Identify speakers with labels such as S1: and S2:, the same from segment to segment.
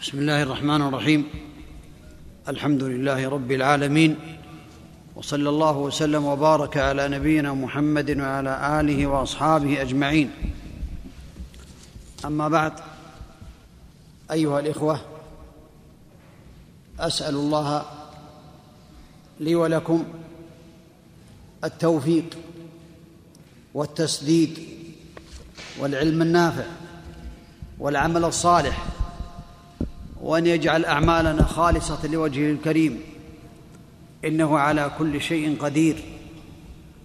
S1: بسم الله الرحمن الرحيم. الحمد لله رب العالمين وصلى الله وسلم وبارك على نبينا محمد وعلى آله وأصحابه أجمعين. أما بعد أيها الإخوة أسأل الله لي ولكم التوفيق والتسديد والعلم النافع والعمل الصالح وأن يجعل أعمالنا خالصة لوجهه الكريم. إنه على كل شيء قدير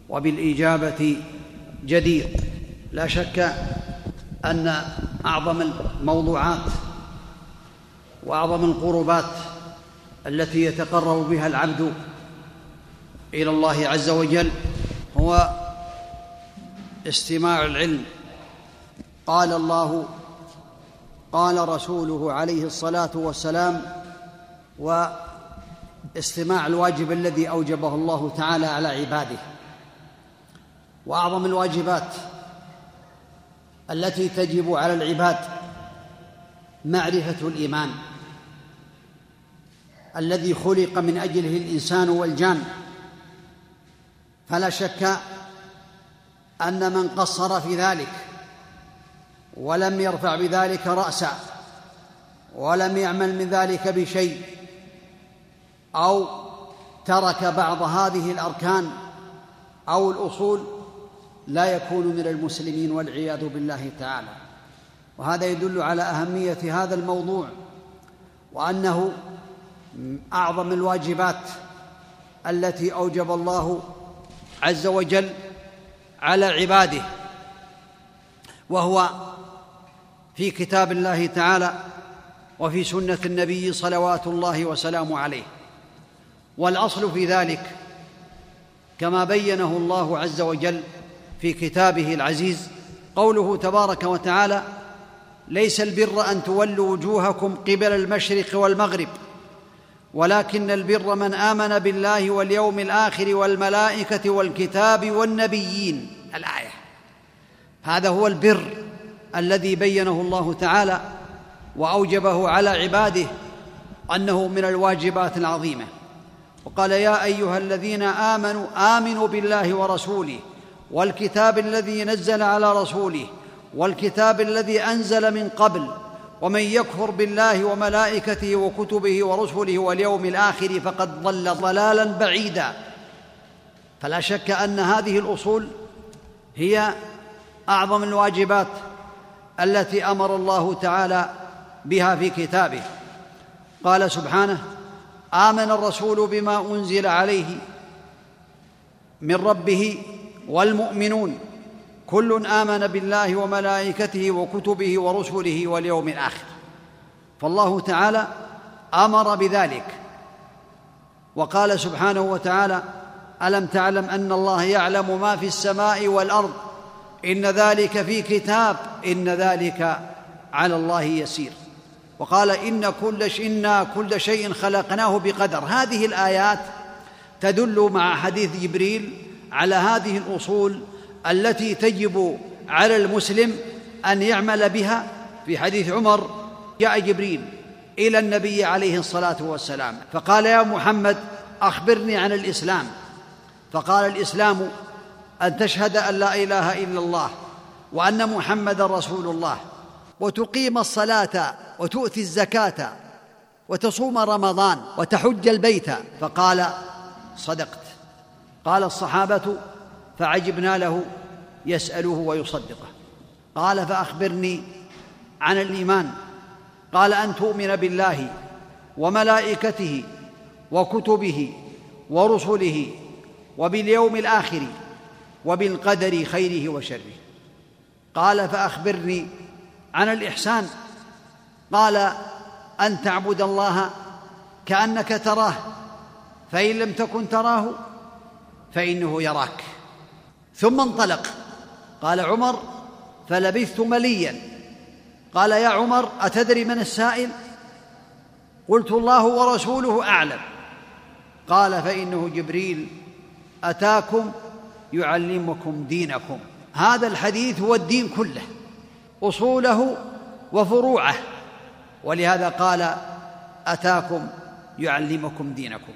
S1: وبالإجابة جدير. لا شك أن أعظم الموضوعات وأعظم القربات التي يتقرب بها العبد إلى الله عز وجل هو استماع العلم. قال الله قال رسوله عليه الصلاة والسلام واستماع الواجب الذي أوجبه الله تعالى على عباده. وأعظم الواجبات التي تجب على العباد معرفة الإيمان الذي خلق من أجله الإنسان والجان. فلا شك أن من قصر في ذلك ولم يرفع بذلك رأسا ولم يعمل من ذلك بشيء أو ترك بعض هذه الأركان أو الأصول لا يكون من المسلمين والعياذ بالله تعالى. وهذا يدل على أهمية هذا الموضوع وأنه أعظم الواجبات التي أوجب الله عز وجل على عباده وهو في كتاب الله تعالى وفي سنة النبي صلوات الله وسلامه عليه. والأصل في ذلك كما بينه الله عز وجل في كتابه العزيز قوله تبارك وتعالى ليس البر أن تولوا وجوهكم قبل المشرق والمغرب ولكن البر من آمن بالله واليوم الآخر والملائكة والكتاب والنبيين. الآية. هذا هو البر. الذي بينه الله تعالى وأوجبه على عباده أنه من الواجبات العظيمة. وقال يا أيها الذين آمنوا آمنوا بالله ورسوله والكتاب الذي نزل على رسوله والكتاب الذي أنزل من قبل ومن يكفر بالله وملائكته وكتبه ورسله واليوم الآخر فقد ضل ضلالا بعيدا فلا شك أن هذه الأصول هي أعظم الواجبات التي أمر الله تعالى بها في كتابه. قال سبحانه آمن الرسول بما أنزل عليه من ربه والمؤمنون. كل آمن بالله وملائكته وكتبه ورسله واليوم الآخر. فالله تعالى أمر بذلك. وقال سبحانه وتعالى ألم تعلم أن الله يعلم ما في السماء والأرض؟ إن ذلك في كتاب إن ذلك على الله يسير. وقال إن كل شيء إنا كل شيء خلقناه بقدر. هذه الآيات تدل مع حديث جبريل على هذه الأصول التي تجب على المسلم أن يعمل بها. في حديث عمر جاء جبريل إلى النبي عليه الصلاة والسلام فقال يا محمد أخبرني عن الإسلام. فقال الإسلام أن تشهد أن لا إله إلا الله وأن محمدا رسول الله وتقيم الصلاة وتؤتي الزكاة وتصوم رمضان وتحج البيت. فقال صدقت. قال الصحابة فعجبنا له يسأله ويصدقه. قال فأخبرني عن الإيمان. قال أن تؤمن بالله وملائكته وكتبه ورسله وباليوم الآخر وبالقدر خيره وشره. قال فأخبرني عن الإحسان. قال أن تعبد الله كأنك تراه فإن لم تكن تراه فإنه يراك. ثم انطلق. قال عمر فلبثت مليا. قال يا عمر أتدري من السائل؟ قلت الله ورسوله أعلم. قال فإنه جبريل أتاكم يعلمكم دينكم. هذا الحديث هو الدين كله أصوله وفروعه. ولهذا قال أتاكم يعلمكم دينكم.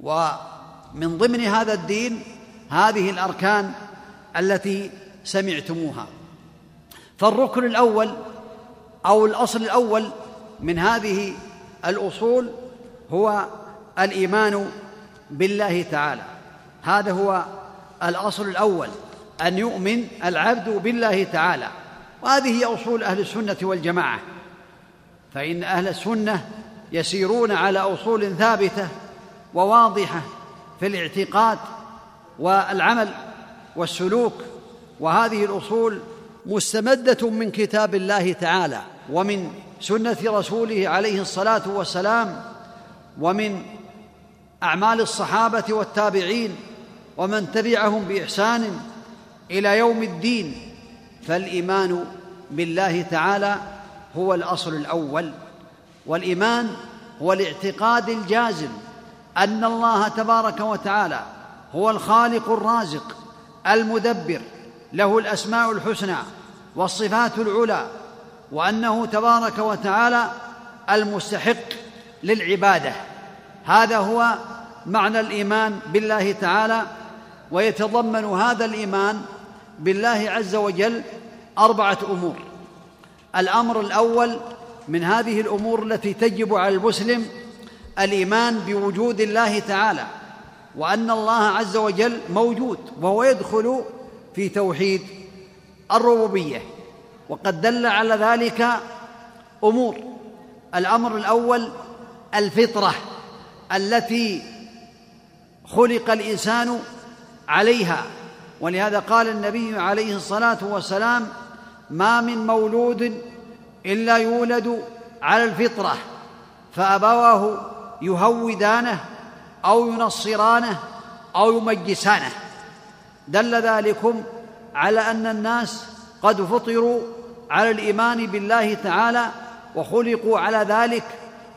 S1: ومن ضمن هذا الدين هذه الأركان التي سمعتموها. فالركن الأول أو الأصل الأول من هذه الأصول هو الإيمان بالله تعالى. هذا هو الأصل الأول. أن يؤمن العبد بالله تعالى. وهذه هي أصول أهل السنة والجماعة. فإن أهل السنة يسيرون على أصول ثابتة وواضحة في الاعتقاد والعمل والسلوك وهذه الأصول مستمدة من كتاب الله تعالى ومن سنة رسوله عليه الصلاة والسلام ومن أعمال الصحابة والتابعين ومن تبعهم بإحسان إلى يوم الدين. فالإيمان بالله تعالى هو الأصل الأول والإيمان هو الاعتقاد الجازم أن الله تبارك وتعالى هو الخالق الرازق المدبر له الأسماء الحسنى والصفات العلى وأنه تبارك وتعالى المستحق للعبادة. هذا هو معنى الإيمان بالله تعالى ويتضمن هذا الإيمان بالله عز وجل أربعة أمور. الأمر الأول من هذه الأمور التي تجب على المسلم الإيمان بوجود الله تعالى وأن الله عز وجل موجود وهو يدخل في توحيد الربوبية. وقد دل على ذلك أمور. الأمر الأول الفطرة التي خلق الإنسان عليها. ولهذا قال النبي عليه الصلاة والسلام ما من مولود إلا يولد على الفطرة فأبواه يهودانه أو ينصرانه أو يمجسانه. دل ذلكم على أن الناس قد فطروا على الإيمان بالله تعالى وخلقوا على ذلك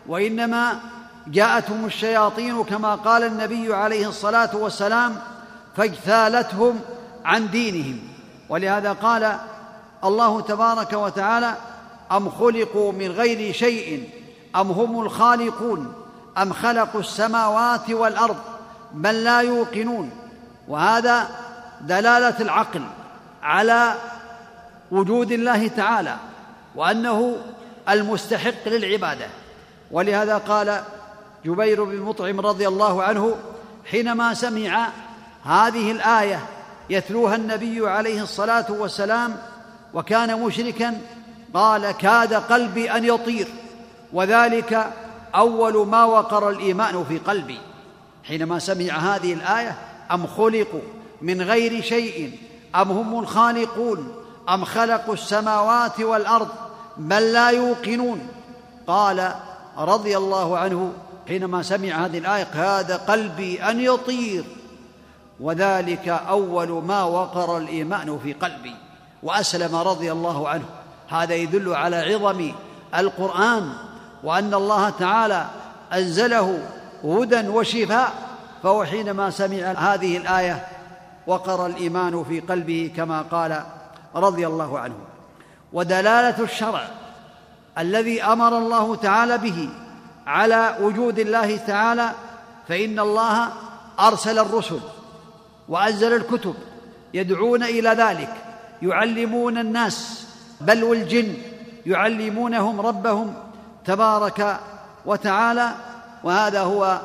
S1: وإنما جاءتهم الشياطين كما قال النبي عليه الصلاة والسلام فاجتالتهم عن دينهم. ولهذا قال الله تبارك وتعالى أم خلقوا من غير شيء أم هم الخالقون أم خلقوا السماوات والأرض بل لا يوقنون؟ وهذا دلالة العقل على وجود الله تعالى وأنه المستحق للعبادة. ولهذا قال جبير بن مطعم رضي الله عنه حينما سمع هذه الآية يتلوها النبي عليه الصلاة والسلام وكان مشركا قال كاد قلبي أن يطير وذلك أول ما وقر الإيمان في قلبي. حينما سمع هذه الآية أم خلقوا من غير شيء أم هم الخالقون أم خلقوا السماوات والأرض بل لا يوقنون؟ قال رضي الله عنه حينما سمع هذه الآية كاد قلبي أن يطير. وذلك أول ما وقر الإيمان في قلبي. وأسلم رضي الله عنه. هذا يدل على عظم القرآن وأن الله تعالى أنزله هدى وشفاء. فهو حينما سمع هذه الآية وقر الإيمان في قلبه كما قال رضي الله عنه. ودلالة الشرع الذي أمر الله تعالى به على وجود الله تعالى فإن الله أرسل الرسل وأنزل الكتب يدعون إلى ذلك يعلمون الناس بل والجن يعلمونهم ربهم تبارك وتعالى وهذا هو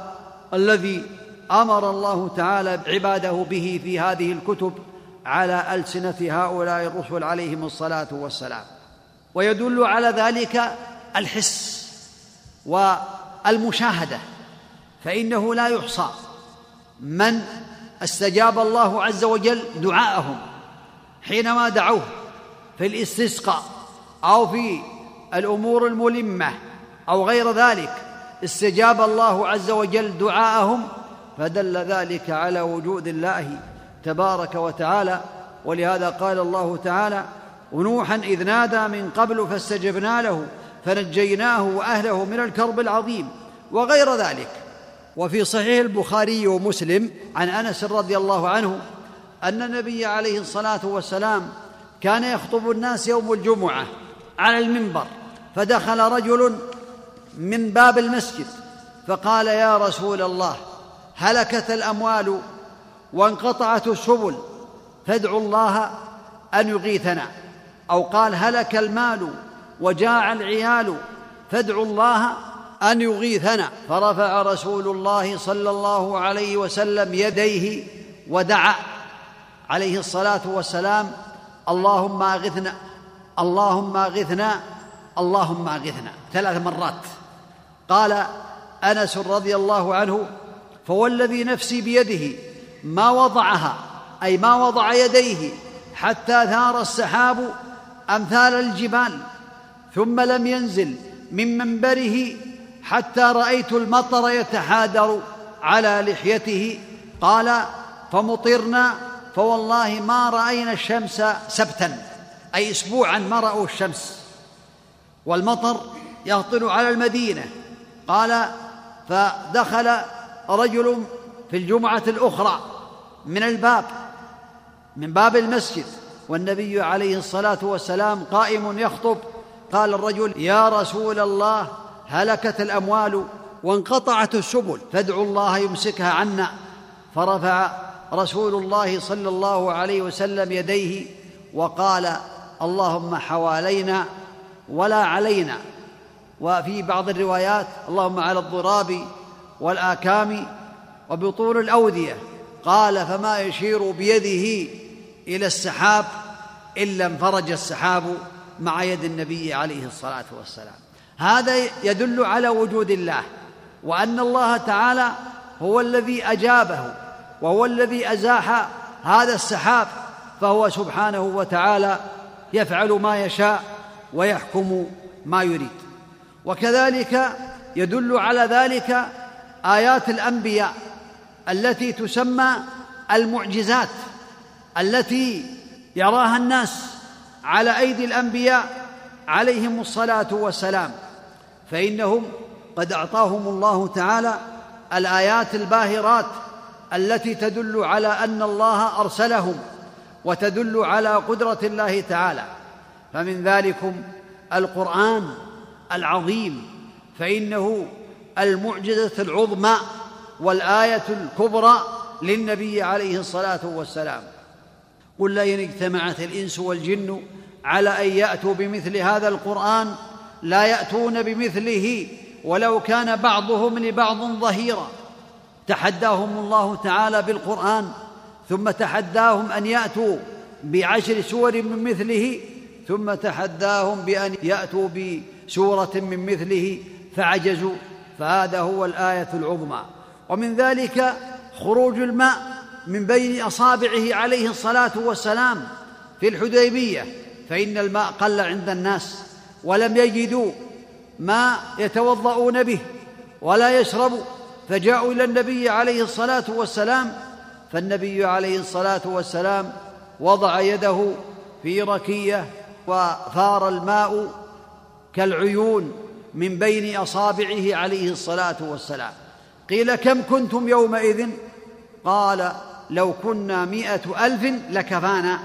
S1: الذي أمر الله تعالى عباده به في هذه الكتب على ألسنة هؤلاء الرسل عليهم الصلاة والسلام. ويدل على ذلك الحس والمشاهدة فإنه لا يحصى من استجاب الله عز وجل دعاءهم حينما دعوه في الاستسقاء أو في الأمور الملمة أو غير ذلك استجاب الله عز وجل دعاءهم فدل ذلك على وجود الله تبارك وتعالى. ولهذا قال الله تعالى ونوحا إذ نادى من قبل فاستجبنا له فنجيناه وأهله من الكرب العظيم وغير ذلك. وفي صحيح البخاري ومسلم عن أنس رضي الله عنه أن النبي عليه الصلاة والسلام كان يخطب الناس يوم الجمعة على المنبر فدخل رجل من باب المسجد فقال يا رسول الله هلكت الأموال وانقطعت السبل فادعوا الله أن يغيثنا. أو قال هلك المال وجاع العيال فادعوا الله أن يغيثنا. فرفع رسول الله صلى الله عليه وسلم يديه ودعا عليه الصلاة والسلام. اللهم أغثنا اللهم أغثنا اللهم أغثنا. ثلاث مرات. قال أنس رضي الله عنه فوالذي نفسي بيده ما وضعها أي ما وضع يديه حتى ثار السحاب أمثال الجبال ثم لم ينزل من منبره حتى رأيت المطر يتحادر على لحيته. قال فمطرنا فوالله ما رأينا الشمس سبتا أي اسبوعا ما رأوا الشمس. والمطر يهطل على المدينة. قال فدخل رجل في الجمعة الأخرى من الباب من باب المسجد. والنبي عليه الصلاة والسلام قائم يخطب. قال الرجل يا رسول الله هلكت الأموال وانقطعت السبل فادعوا الله يمسكها عنا. فرفع رسول الله صلى الله عليه وسلم يديه وقال اللهم حوالينا ولا علينا. وفي بعض الروايات اللهم على الضراب والآكام وبطون الأودية. قال فما يشير بيده إلى السحاب إلا انفرج السحاب مع يد النبي عليه الصلاة والسلام. هذا يدل على وجود الله وأن الله تعالى هو الذي أجابه وهو الذي أزاح هذا السحاب فهو سبحانه وتعالى يفعل ما يشاء ويحكم ما يريد. وكذلك يدل على ذلك آيات الأنبياء التي تسمى المعجزات التي يراها الناس على أيدي الأنبياء عليهم الصلاة والسلام. فإنهم قد أعطاهم الله تعالى الآيات الباهرات التي تدل على أن الله أرسلهم وتدل على قدرة الله تعالى. فمن ذلكم القرآن العظيم فإنه المعجزة العظمى والآية الكبرى للنبي عليه الصلاة والسلام. قل لئن اجتمعت الإنس والجن على أن يأتوا بمثل هذا القرآن لا يأتون بمثله ولو كان بعضهم لبعض ظهيرا. تحداهم الله تعالى بالقرآن ثم تحداهم أن يأتوا بعشر سور من مثله ثم تحداهم بأن يأتوا بسورة من مثله فعجزوا فهذا هو الآية العظمى. ومن ذلك خروج الماء من بين أصابعه عليه الصلاة والسلام في الحديبية فإن الماء قل عند الناس. ولم يجدوا ما يتوضؤون به ولا يشربوا فجاءوا إلى النبي عليه الصلاة والسلام فالنبي عليه الصلاة والسلام وضع يده في ركية وفار الماء كالعيون من بين أصابعه عليه الصلاة والسلام. قيل كم كنتم يومئذ؟ قال لو كنا مائه ألف لكفانا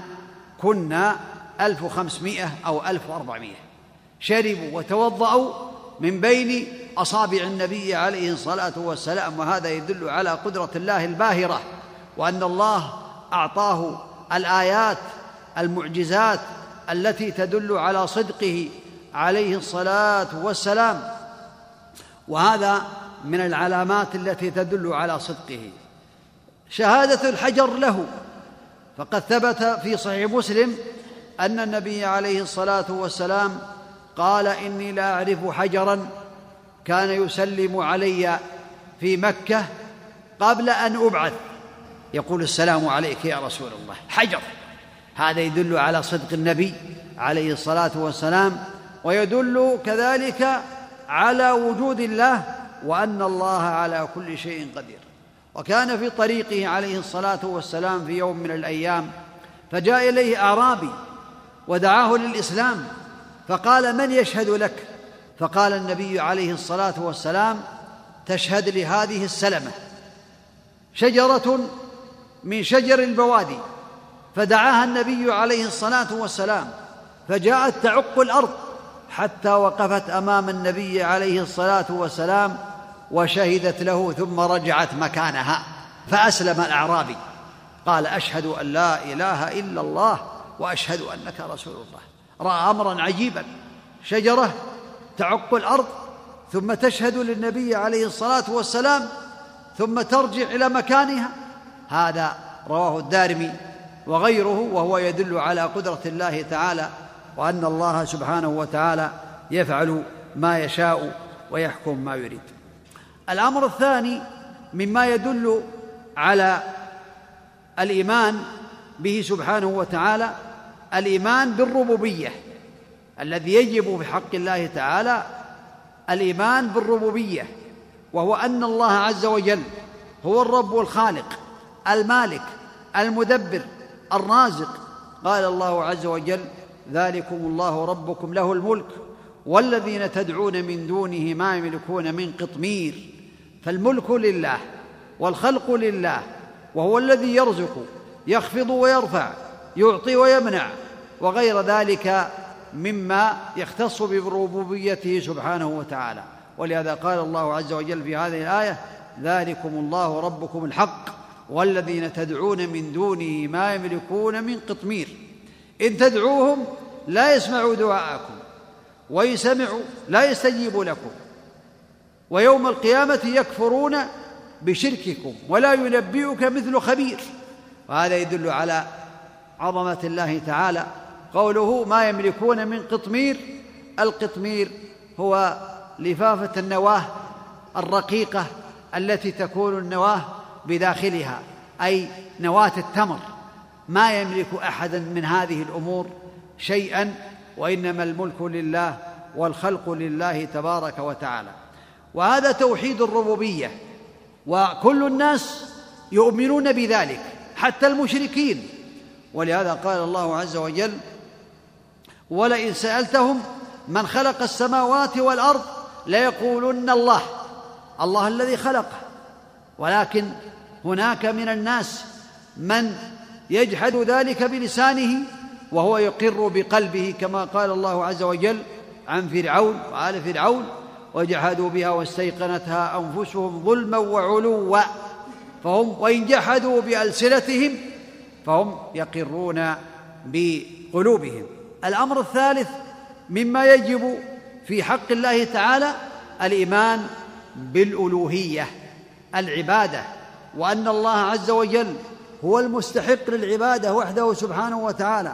S1: كنا ألف وخمسمائه أو ألف واربعمائه شربوا وتوضأوا من بين أصابع النبي عليه الصلاة والسلام وهذا يدل على قدرة الله الباهرة وأن الله أعطاه الآيات المعجزات التي تدل على صدقه عليه الصلاة والسلام. وهذا من العلامات التي تدل على صدقه. شهادة الحجر له. فقد ثبت في صحيح مسلم أن النبي عليه الصلاة والسلام قال إني لا أعرف حجرا كان يسلم علي في مكة قبل أن أبعث. يقول السلام عليك يا رسول الله. حجر. هذا يدل على صدق النبي عليه الصلاة والسلام ويدل كذلك على وجود الله وأن الله على كل شيء قدير. وكان في طريقه عليه الصلاة والسلام في يوم من الأيام فجاء إليه أعرابي ودعاه للإسلام فقال من يشهد لك؟ فقال النبي عليه الصلاة والسلام تشهد لهذه السلمة. شجرة من شجر البوادي. فدعاها النبي عليه الصلاة والسلام. فجاءت تعق الأرض حتى وقفت أمام النبي عليه الصلاة والسلام وشهدت له ثم رجعت مكانها. فأسلم الأعرابي. قال أشهد أن لا إله إلا الله وأشهد أنك رسول الله. رأى أمرا عجيبا شجرة تعق الأرض ثم تشهد للنبي عليه الصلاة والسلام ثم ترجع إلى مكانها. هذا رواه الدارمي وغيره وهو يدل على قدرة الله تعالى وأن الله سبحانه وتعالى يفعل ما يشاء ويحكم ما يريد. الأمر الثاني مما يدل على الإيمان به سبحانه وتعالى الإيمان بالربوبية الذي يجب في حق الله تعالى الإيمان بالربوبية وهو أن الله عز وجل هو الرب الخالق المالك المدبر الرازق. قال الله عز وجل ذلكم الله ربكم له الملك والذين تدعون من دونه ما يملكون من قطمير فالملك لله والخلق لله وهو الذي يرزق يخفض ويرفع يعطي ويمنع وغير ذلك مما يختص بربوبيته سبحانه وتعالى. ولهذا قال الله عز وجل في هذه الآية ذلكم الله ربكم الحق والذين تدعون من دونه ما يملكون من قطمير. إن تدعوهم لا يسمعوا دعاءكم وان سمعوا لا يستجيبوا لكم ويوم القيامة يكفرون بشرككم ولا ينبئك مثل خبير. وهذا يدل على عظمة الله تعالى. قوله ما يملكون من قطمير القطمير هو لفافة النواه الرقيقة التي تكون النواه بداخلها أي نواة التمر. ما يملك احد من هذه الأمور شيئا وإنما الملك لله والخلق لله تبارك وتعالى. وهذا توحيد الربوبية وكل الناس يؤمنون بذلك حتى المشركين. ولهذا قال الله عز وجل ولئن سألتهم من خلق السماوات والأرض ليقولن الله الله الذي خلقه ولكن هناك من الناس من يجحد ذلك بلسانه وهو يقر بقلبه كما قال الله عز وجل عن فرعون وآل فرعون وجحدوا بها واستيقنتها أنفسهم ظلما وعلوا فهم وإن جحدوا بألسنتهم فهم يقرون بقلوبهم. الأمر الثالث مما يجب في حق الله تعالى الإيمان بالألوهية العبادة وأن الله عز وجل هو المستحق للعبادة وحده سبحانه وتعالى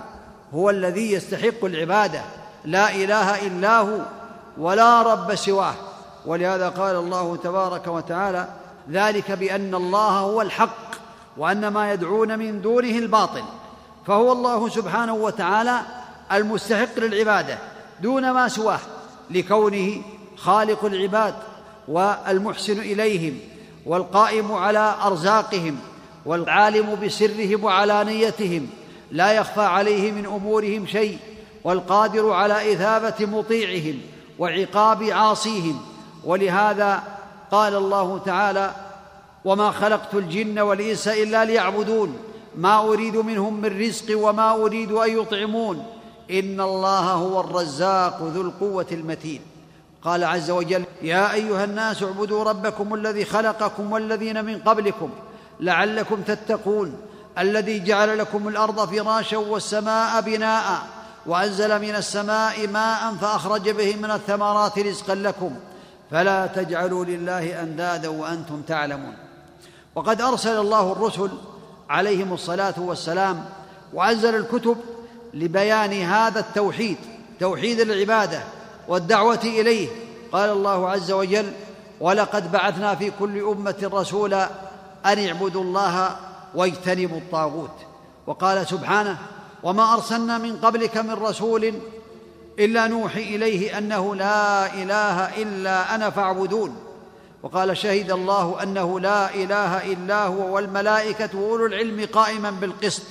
S1: هو الذي يستحق العبادة لا إله إلا هو ولا رب سواه. ولهذا قال الله تبارك وتعالى ذلك بأن الله هو الحق وأن ما يدعون من دونه الباطل. فهو الله سبحانه وتعالى المستحق للعبادة دون ما سواه لكونه خالق العباد والمحسن إليهم والقائم على أرزاقهم والعالم بسرهم وعلانيتهم لا يخفى عليه من أمورهم شيء والقادر على إثابة مطيعهم وعقاب عاصيهم. ولهذا قال الله تعالى وما خلقت الجن والإنس إلا ليعبدون. ما أريد منهم من رزق وما أريد أن يطعمون. إن الله هو الرزاق ذو القوة المتين. قال عز وجل يا أيها الناس اعبدوا ربكم الذي خلقكم والذين من قبلكم لعلكم تتقون. الذي جعل لكم الأرض فراشا والسماء بناء وأنزل من السماء ماء فأخرج به من الثمرات رزقا لكم. فلا تجعلوا لله أندادا وأنتم تعلمون. وقد أرسل الله الرسل عليهم الصلاة والسلام وأنزل الكتب لبيان هذا التوحيد توحيد العبادة والدعوة إليه. قال الله عز وجل ولقد بعثنا في كل أمة رسولا أن اعبدوا الله واجتنبوا الطاغوت وقال سبحانه وما أرسلنا من قبلك من رسول إلا نوحي إليه أنه لا إله إلا أنا فاعبدون وقال شهد الله أنه لا إله إلا هو والملائكة واولو العلم قائما بالقسط.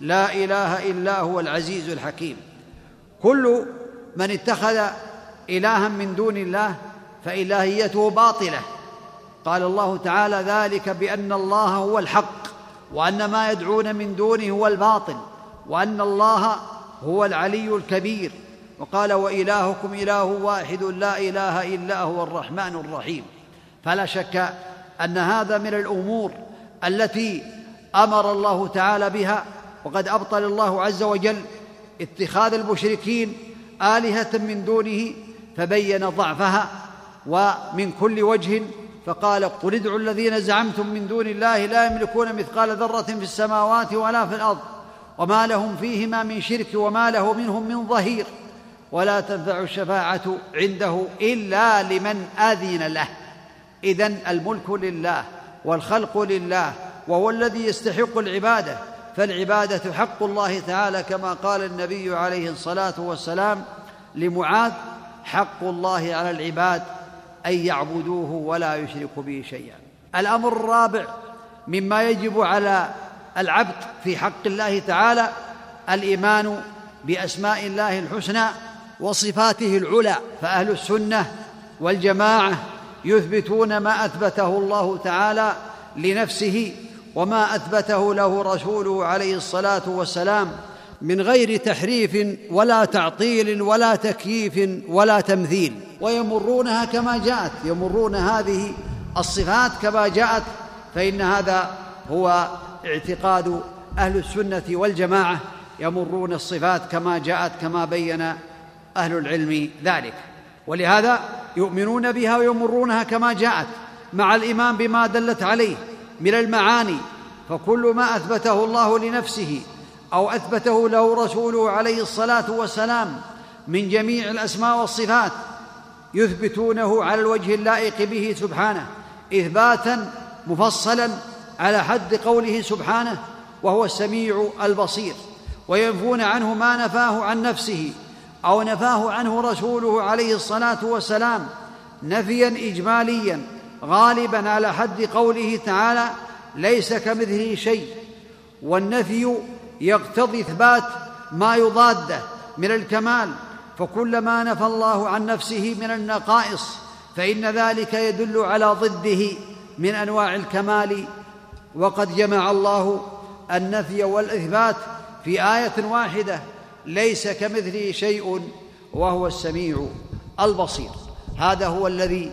S1: لا إله إلا هو العزيز الحكيم. كل من اتخذ إلها من دون الله فإلهيته باطلة. قال الله تعالى ذلك بأن الله هو الحق وأن ما يدعون من دونه هو الباطل وأن الله هو العلي الكبير. وقال وإلهكم إله واحد لا إله إلا هو الرحمن الرحيم. فلا شك أن هذا من الأمور التي أمر الله تعالى بها وقد أبطل الله عز وجل اتخاذ المشركين آلهة من دونه فبين ضعفها ومن كل وجه فقال قل ادعوا الذين زعمتم من دون الله لا يملكون مثقال ذرة في السماوات ولا في الأرض وما لهم فيهما من شرك وما له منهم من ظهير ولا تنفع الشفاعة عنده إلا لمن أذن له. إذن الملك لله والخلق لله وهو الذي يستحق العبادة فالعبادة حق الله تعالى كما قال النبي عليه الصلاة والسلام لمعاذ حق الله على العباد أن يعبدوه ولا يشركوا به شيئا. الأمر الرابع مما يجب على العبد في حق الله تعالى الإيمان بأسماء الله الحسنى وصفاته العلى فأهل السنة والجماعة يثبتون ما أثبته الله تعالى لنفسه وما أثبته له رسوله عليه الصلاة والسلام من غير تحريف ولا تعطيل ولا تكييف ولا تمثيل. ويمرونها كما جاءت يمرون هذه الصفات كما جاءت فإن هذا هو اعتقاد أهل السنة والجماعة يمرون الصفات كما جاءت كما بين أهل العلم ذلك. ولهذا يؤمنون بها ويمرونها كما جاءت مع الايمان بما دلت عليه من المعاني فكل ما أثبته الله لنفسه أو أثبته له رسوله عليه الصلاة والسلام من جميع الأسماء والصفات يثبتونه على الوجه اللائق به سبحانه إثباتا مفصلا على حد قوله سبحانه وهو السميع البصير وينفون عنه ما نفاه عن نفسه أو نفاه عنه رسوله عليه الصلاة والسلام نفيا إجماليا غالبا على حد قوله تعالى ليس كمثله شيء والنفي يقتضي إثبات ما يضاده من الكمال فكلما نفى الله عن نفسه من النقائص فإن ذلك يدل على ضده من أنواع الكمال وقد جمع الله النفي والإثبات في آية واحدة ليس كمثله شيء وهو السميع البصير. هذا هو الذي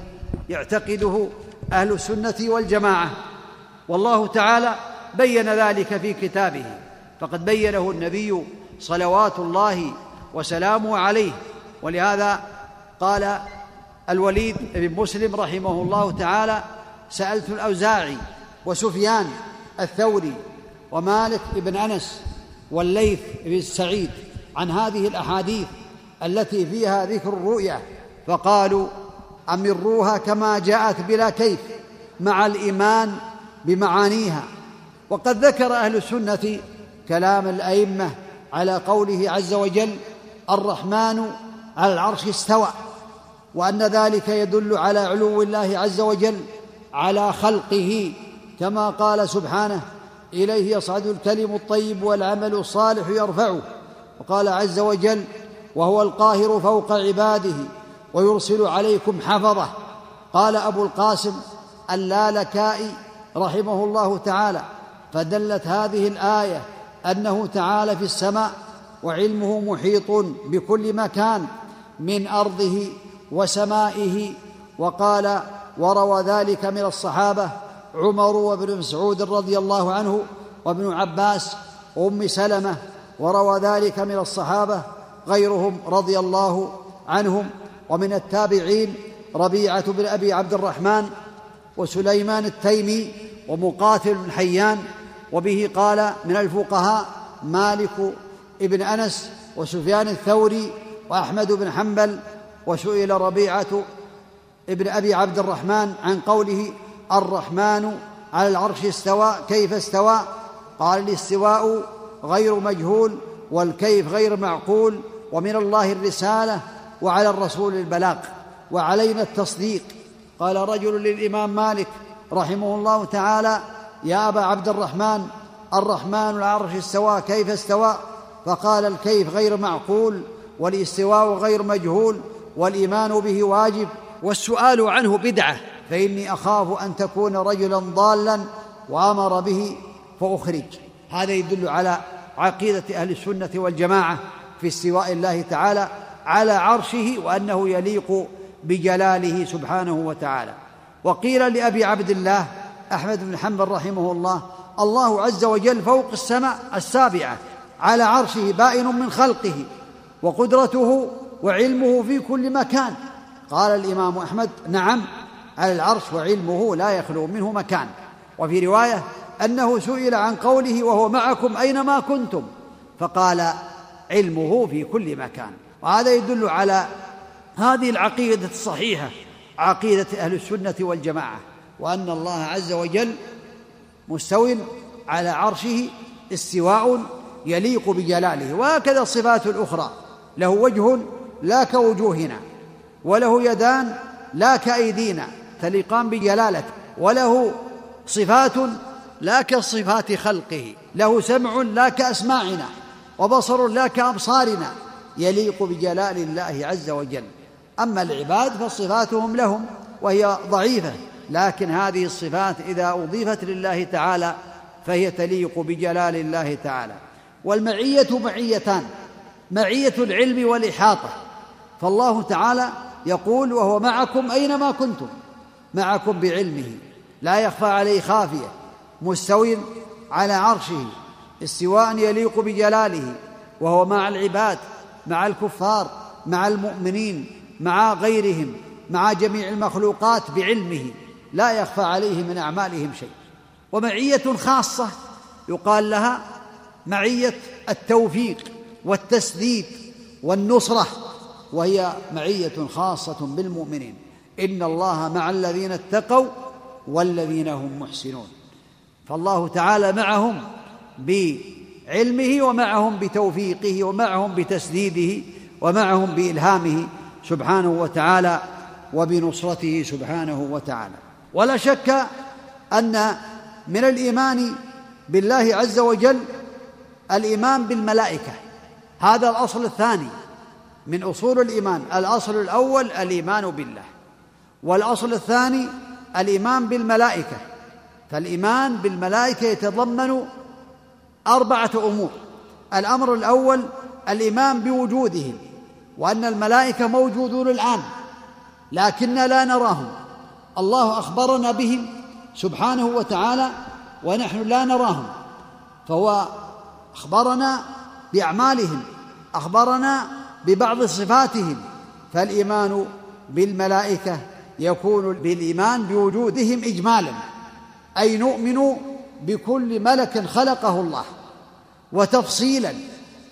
S1: يعتقده أهل السنة والجماعة. والله تعالى بين ذلك في كتابه فقد بينه النبي صلوات الله وسلامه عليه. ولهذا قال الوليد بن مسلم رحمه الله تعالى سألت الأوزاعي وسفيان الثوري ومالك بن أنس والليث بن سعيد عن هذه الأحاديث التي فيها ذكر الرؤيا فقالوا أمروها كما جاءت بلا كيف مع الإيمان بمعانيها. وقد ذكر أهل السنة كلام الأئمة على قوله عز وجل الرحمن على العرش استوى وأن ذلك يدل على علو الله عز وجل على خلقه كما قال سبحانه إليه يصعد الكلم الطيب والعمل الصالح يرفعه. وقال عز وجل وهو القاهر فوق عباده ويرسل عليكم حفظه. قال أبو القاسم اللالكائي رحمه الله تعالى. فدلت هذه الآية أنه تعالى في السماء وعلمه محيط بكل مكان من أرضه وسمائه. وقال وروى ذلك من الصحابة عمر وابن مسعود رضي الله عنه وابن عباس وأم سلمة وروى ذلك من الصحابة غيرهم رضي الله عنهم ومن التابعين ربيعة بن أبي عبد الرحمن وسليمان التيمي ومقاتل بن حيان وبه قال من الفقهاء مالك ابن أنس وسفيان الثوري وأحمد بن حنبل وسئل ربيعة ابن أبي عبد الرحمن عن قوله الرحمن على العرش استوى كيف استوى؟ قال الاستواء غير مجهول والكيف غير معقول ومن الله الرسالة وعلى الرسول البلاغ وعلينا التصديق. قال رجل للإمام مالك رحمه الله تعالى يا أبا عبد الرحمن الرحمن العرش استوى كيف استوى؟ فقال الكيف غير معقول والاستواء غير مجهول والإيمان به واجب والسؤال عنه بدعة فإني أخاف أن تكون رجلا ضالا وأمر به فأخرج. هذا يدل على عقيدة أهل السنة والجماعة في استواء الله تعالى على عرشه وأنه يليق بجلاله سبحانه وتعالى. وقيل لأبي عبد الله أحمد بن حنبل رحمه الله الله عز وجل فوق السماء السابعة على عرشه بائن من خلقه وقدرته وعلمه في كل مكان. قال الإمام أحمد نعم على العرش وعلمه لا يخلو منه مكان. وفي رواية أنه سئل عن قوله وهو معكم أينما كنتم. فقال علمه في كل مكان. وهذا يدل على هذه العقيدة الصحيحة عقيدة أهل السنة والجماعة. وأن الله عز وجل مستو على عرشه استواء يليق بجلاله. وهكذا الصفات الأخرى. له وجه لا كوجوهنا وله يدان لا كأيدينا تليقان بجلالته. وله صفات لا كصفات خلقه له سمع لا كأسماعنا وبصر لا كأبصارنا يليق بجلال الله عز وجل. أما العباد فصفاتهم لهم وهي ضعيفة لكن هذه الصفات إذا أضيفت لله تعالى فهي تليق بجلال الله تعالى. والمعية معيتان معية العلم والإحاطة. فالله تعالى يقول وهو معكم أينما كنتم. معكم بعلمه. لا يخفى عليه خافية. مستو على عرشه استواء يليق بجلاله وهو مع العباد مع الكفار مع المؤمنين مع غيرهم مع جميع المخلوقات بعلمه لا يخفى عليه من أعمالهم شيء. ومعية خاصة يقال لها معية التوفيق والتسديد والنصرة وهي معية خاصة بالمؤمنين. إن الله مع الذين اتقوا والذين هم محسنون. فالله تعالى معهم بعلمه ومعهم بتوفيقه ومعهم بتسديده ومعهم بإلهامه سبحانه وتعالى وبنصرته سبحانه وتعالى. ولا شك أن من الإيمان بالله عز وجل الإيمان بالملائكة. هذا الأصل الثاني من أصول الإيمان. الأصل الأول الإيمان بالله. والأصل الثاني الإيمان بالملائكة. فالإيمان بالملائكة يتضمن أربعة أمور. الأمر الأول الإيمان بوجودهم وأن الملائكة موجودون الآن لكننا لا نراهم. الله أخبرنا بهم سبحانه وتعالى ونحن لا نراهم فهو أخبرنا بأعمالهم أخبرنا ببعض صفاتهم. فالإيمان بالملائكة يكون بالإيمان بوجودهم اجمالا. أي نؤمن بكل ملك خلقه الله. وتفصيلا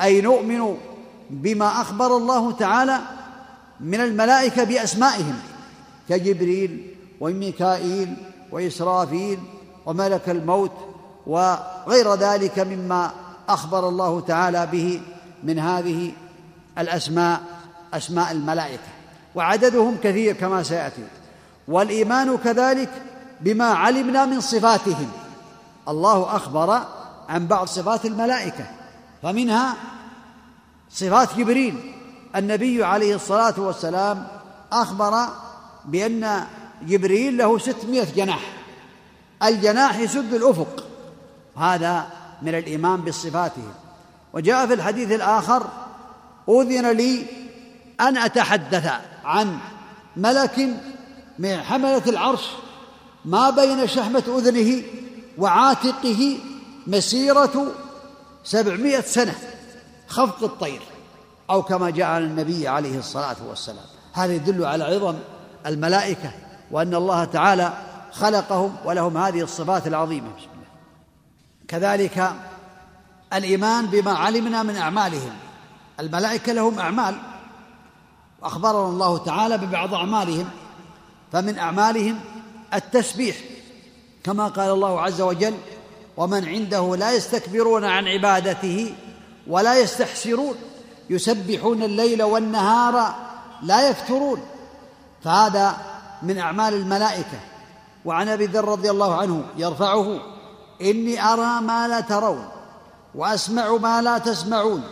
S1: أي نؤمن بما أخبر الله تعالى من الملائكة بأسمائهم كجبريل وميكائيل وإسرافيل وملك الموت وغير ذلك مما أخبر الله تعالى به من هذه الأسماء أسماء الملائكة. وعددهم كثير كما سيأتي. والإيمان كذلك بما علمنا من صفاتهم. الله أخبر عن بعض صفات الملائكة فمنها صفات جبريل. النبي عليه الصلاة والسلام أخبر بأن جبريل له ستمائة جناح. الجناح يسد الأفق. هذا من الإيمان بصفاته. وجاء في الحديث الآخر أذن لي أن أتحدث عن ملك من حملة العرش. ما بين شحمة أذنه وعاتقه مسيرة سبعمائة سنة خفق الطير أو كما جاء عن النبي عليه الصلاة والسلام. هذا يدل على عظم الملائكة وأن الله تعالى خلقهم ولهم هذه الصفات الله. كذلك الإيمان بما علمنا من أعمالهم. الملائكة لهم أعمال وأخبرنا الله تعالى ببعض أعمالهم فمن أعمالهم التسبيح كما قال الله عز وجل ومن عنده لا يستكبرون عن عبادته ولا يستحسرون يسبحون الليل والنهار لا يفترون. فهذا من أعمال الملائكة. وعن أبي ذر رضي الله عنه يرفعه إني أرى ما لا ترون وأسمع ما لا تسمعون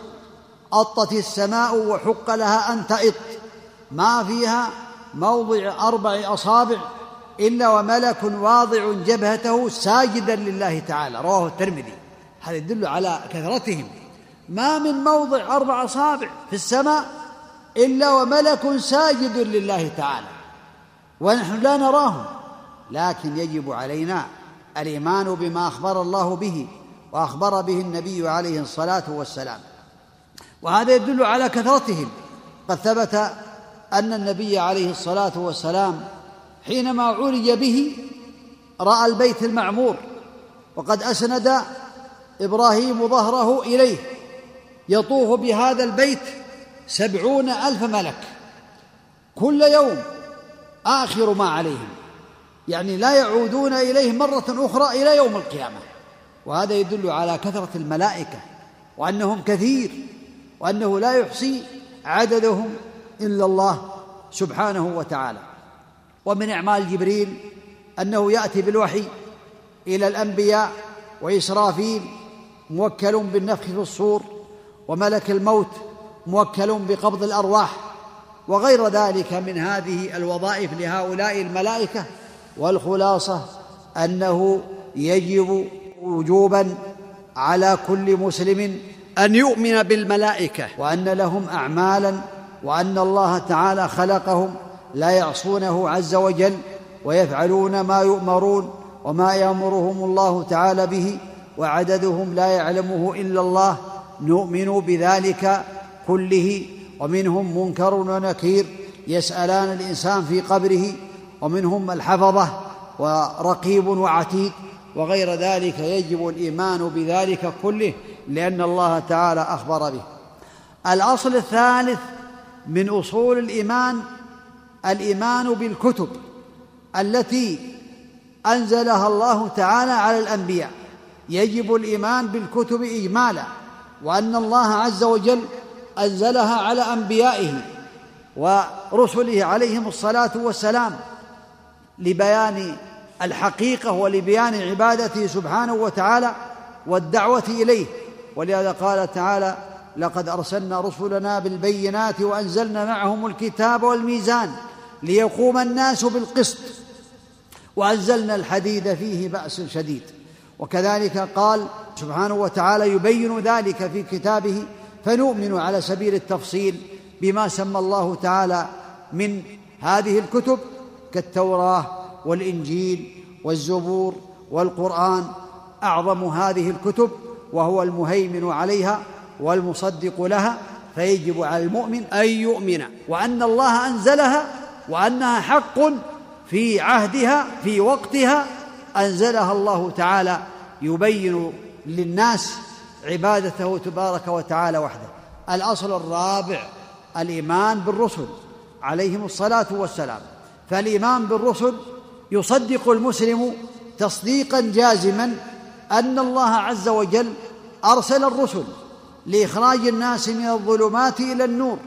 S1: أطت السماء وحق لها أن تئط ما فيها موضع أربع أصابع الا وملك واضع جبهته ساجدا لله تعالى. رواه الترمذي. هذا يدل على كثرتهم. ما من موضع أربع أصابع في السماء إلا وملك ساجد لله تعالى. ونحن لا نراهم. لكن يجب علينا الإيمان بما أخبر الله به وأخبر به النبي عليه الصلاة والسلام. وهذا يدل على كثرتهم. قد ثبت أن النبي عليه الصلاة والسلام حينما عرج به رأى البيت المعمور وقد أسند إبراهيم ظهره إليه يطوف بهذا البيت سبعون ألف ملك كل يوم آخر ما عليهم يعني لا يعودون إليه مرة أخرى إلى يوم القيامة وهذا يدل على كثرة الملائكة وأنهم كثير وأنه لا يحصي عددهم إلا الله سبحانه وتعالى. ومن أعمال جبريل أنه يأتي بالوحي إلى الأنبياء وإسرافيل موكل بالنفخ في الصور وملك الموت موكل بقبض الأرواح وغير ذلك من هذه الوظائف لهؤلاء الملائكة والخلاصة أنه يجب وجوبا على كل مسلم أن يؤمن بالملائكة وأن لهم أعمالا وأن الله تعالى خلقهم لا يعصونه عز وجل ويفعلون ما يؤمرون وما يأمرهم الله تعالى به وعددهم لا يعلمه إلا الله. نؤمن بذلك كله ومنهم منكر ونكير يسألان الإنسان في قبره ومنهم الحفظة ورقيب وعتيد وغير ذلك يجب الإيمان بذلك كله لأن الله تعالى أخبر به. الأصل الثالث من أصول الإيمان الإيمان بالكتب التي أنزلها الله تعالى على الأنبياء. يجب الإيمان بالكتب اجمالا وأن الله عز وجل أنزلها على أنبيائه ورسله عليهم الصلاة والسلام لبيان الحقيقة ولبيان عبادته سبحانه وتعالى والدعوة إليه. ولهذا قال تعالى لقد أرسلنا رسلنا بالبينات وأنزلنا معهم الكتاب والميزان ليقوم الناس بالقسط. وأنزلنا الحديد فيه بأس شديد. وكذلك قال سبحانه وتعالى يبين ذلك في كتابه فنؤمن على سبيل التفصيل بما سمى الله تعالى من هذه الكتب كالتوراة والإنجيل والزبور والقرآن. أعظم هذه الكتب وهو المهيمن عليها والمصدق لها فيجب على المؤمن أن يؤمن. وأن الله أنزلها وأنها حق في عهدها في وقتها أنزلها الله تعالى يبين للناس عبادته تبارك وتعالى وحده. الأصل الرابع الإيمان بالرسل عليهم الصلاة والسلام. فالإيمان بالرسل يصدق المسلم تصديقا جازما أن الله عز وجل أرسل الرسل لإخراج الناس من الظلمات إلى النور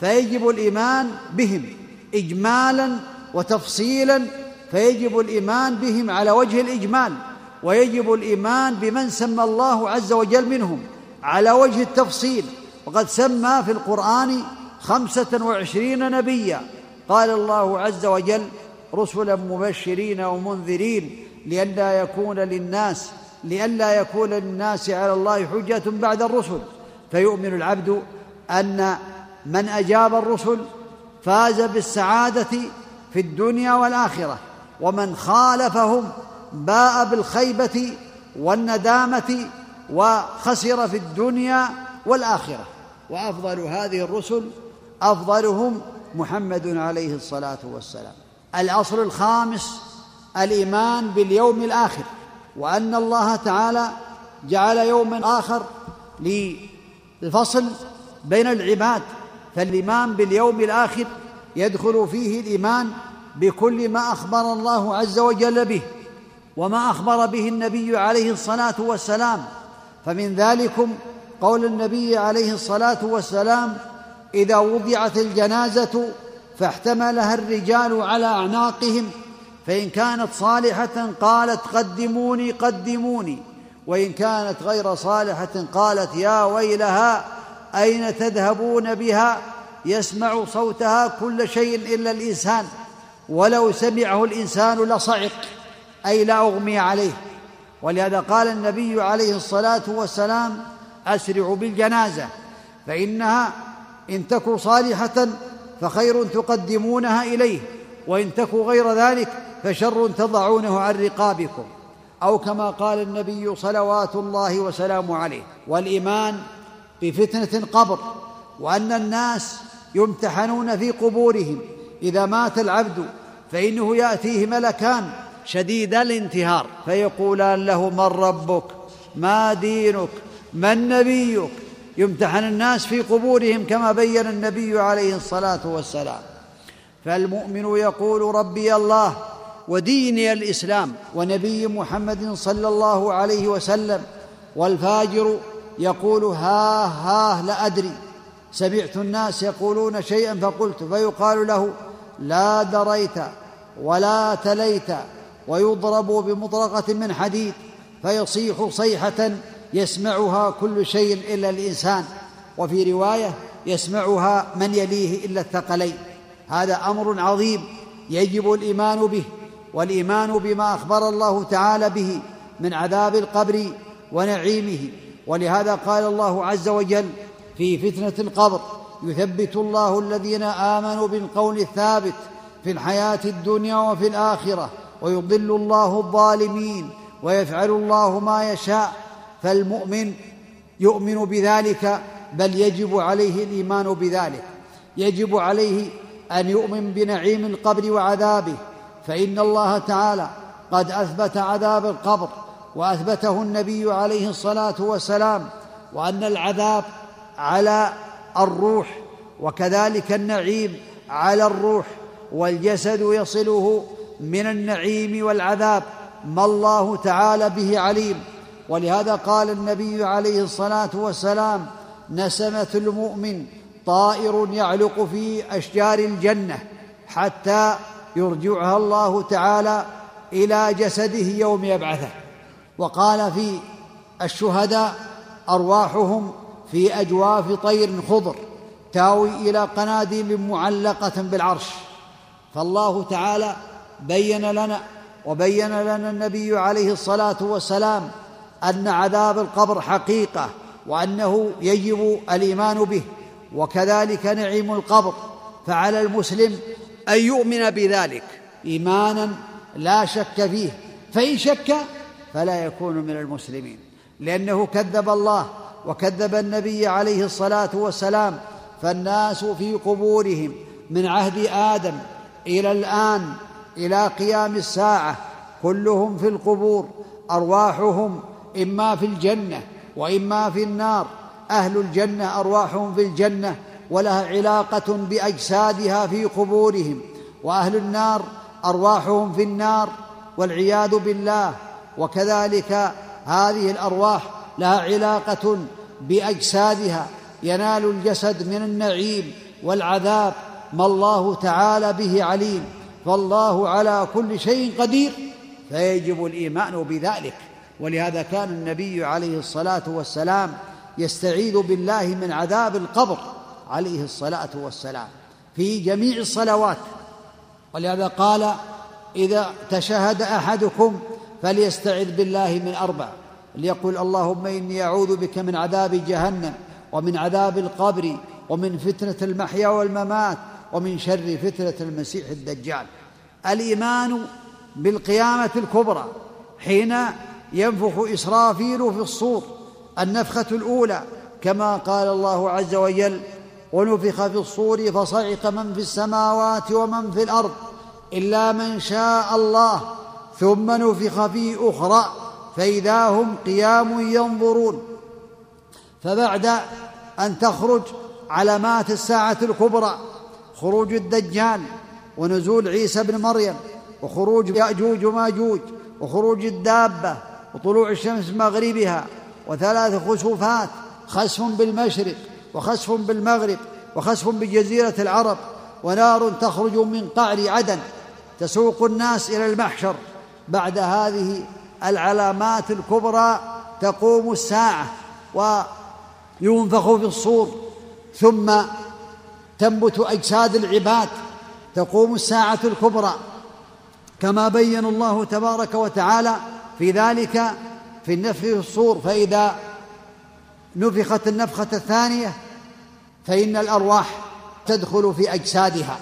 S1: فيجب الإيمان بهم. اجمالا وتفصيلا فيجب الإيمان بهم على وجه الإجمال ويجب الإيمان بمن سمى الله عز وجل منهم على وجه التفصيل. وقد سمى في القرآن خمسة وعشرين نبيا. قال الله عز وجل رسلا مبشرين ومنذرين لئلا يكون للناس لئلا يكون للناس على الله حجة بعد الرسل. فيؤمن العبد أن من أجاب الرسل فاز بالسعادة في الدنيا والآخرة ومن خالفهم باء بالخيبة والندامة وخسر في الدنيا والآخرة. وأفضل هذه الرسل أفضلهم محمد عليه الصلاة والسلام. الأصل الخامس الإيمان باليوم الآخر وأن الله تعالى جعل يوما آخر للفصل بين العباد. فالإيمان باليوم الآخر يدخل فيه الإيمان بكل ما أخبر الله عز وجل به وما أخبر به النبي عليه الصلاة والسلام. فمن ذلكم قول النبي عليه الصلاة والسلام إذا وضعت الجنازة فاحتملها الرجال على أعناقهم فإن كانت صالحة قالت قدموني قدموني وإن كانت غير صالحة قالت يا ويلها أين تذهبون بها؟ يسمع صوتها كل شيء إلا الإنسان ولو سمعه الإنسان لصعق أي لا أغمي عليه. ولهذا قال النبي عليه الصلاة والسلام أسرعوا بالجنازة فإنها إن تك صالحة فخير تقدمونها إليه وإن تك غير ذلك فشر تضعونه عن رقابكم. أو كما قال النبي صلوات الله وسلامه عليه والإيمان بفتنة قبر وأن الناس يمتحنون في قبورهم. إذا مات العبد فإنه يأتيه ملكان شديد الانتهار فيقولان له من ربك؟ ما دينك؟ من نبيك يمتحن الناس في قبورهم كما بين النبي عليه الصلاة والسلام. فالمؤمن يقول ربي الله وديني الإسلام ونبي محمد صلى الله عليه وسلم والفاجر يقول ها ها لا أدري. سمعت الناس يقولون شيئا فقلت فيقال له لا دريت ولا تليت ويضرب بمطرقة من حديد فيصيح صيحة يسمعها كل شيء إلا الإنسان وفي رواية يسمعها من يليه إلا الثقلين. هذا أمر عظيم يجب الإيمان به والإيمان بما أخبر الله تعالى به من عذاب القبر ونعيمه. ولهذا قال الله عز وجل في فتنة القبر يثبت الله الذين آمنوا بالقول الثابت في الحياة الدنيا وفي الآخرة ويضل الله الظالمين ويفعل الله ما يشاء فالمؤمن يؤمن بذلك بل يجب عليه الإيمان بذلك. يجب عليه أن يؤمن بنعيم القبر وعذابه فإن الله تعالى قد أثبت عذاب القبر. وأثبته النبي عليه الصلاة والسلام وأن العذاب على الروح وكذلك النعيم على الروح والجسد يصله من النعيم والعذاب ما الله تعالى به عليم. ولهذا قال النبي عليه الصلاة والسلام نسمة المؤمن طائر يعلق في أشجار الجنة حتى يرجعها الله تعالى إلى جسده يوم يبعثه. وقال في الشهداء أرواحهم في أجواف طير خضر تاوي إلى قناديل معلقة بالعرش. فالله تعالى بين لنا وبين لنا النبي عليه الصلاة والسلام أن عذاب القبر حقيقة وأنه يجب الإيمان به وكذلك نعيم القبر. فعلى المسلم أن يؤمن بذلك إيمانا لا شك فيه. فإن شك فلا يكون من المسلمين لأنه كذب الله وكذب النبي عليه الصلاة والسلام فالناس في قبورهم من عهد آدم إلى الآن إلى قيام الساعة كلهم في القبور أرواحهم إما في الجنة وإما في النار أهل الجنة أرواحهم في الجنة ولها علاقة بأجسادها في قبورهم وأهل النار أرواحهم في النار والعياذ بالله. وكذلك هذه الأرواح لها علاقة بأجسادها. ينال الجسد من النعيم والعذاب. ما الله تعالى به عليم. فالله على كل شيء قدير. فيجب الإيمان بذلك. ولهذا كان النبي عليه الصلاة والسلام يستعيذ بالله من عذاب القبر عليه الصلاة والسلام في جميع الصلوات. ولهذا قال إذا تشهد أحدكم فليستعذ بالله من أربع ليقول اللهم إني أعوذ بك من عذاب جهنم ومن عذاب القبر ومن فتنة المحيا والممات ومن شر فتنة المسيح الدجال. الإيمان بالقيامة الكبرى حين ينفخ إسرافيل في الصور النفخة الأولى كما قال الله عز وجل ونفخ في الصور فصعق من في السماوات ومن في الأرض إلا من شاء الله ثم نفخ في أخرى فإذا هم قيام ينظرون. فبعد أن تخرج علامات الساعة الكبرى خروج الدجال ونزول عيسى بن مريم وخروج يأجوج وماجوج وخروج الدابة وطلوع الشمس مغربها وثلاث خسوفات خسف بالمشرق وخسف بالمغرب وخسف بجزيرة العرب ونار تخرج من قعر عدن تسوق الناس إلى المحشر. بعد هذه العلامات الكبرى تقوم الساعة وينفخ في الصور ثم تنبت أجساد العباد تقوم الساعة الكبرى. كما بين الله تبارك وتعالى في ذلك في النفخ في الصور فإذا نفخت النفخة الثانية فإن الأرواح تدخل في أجسادها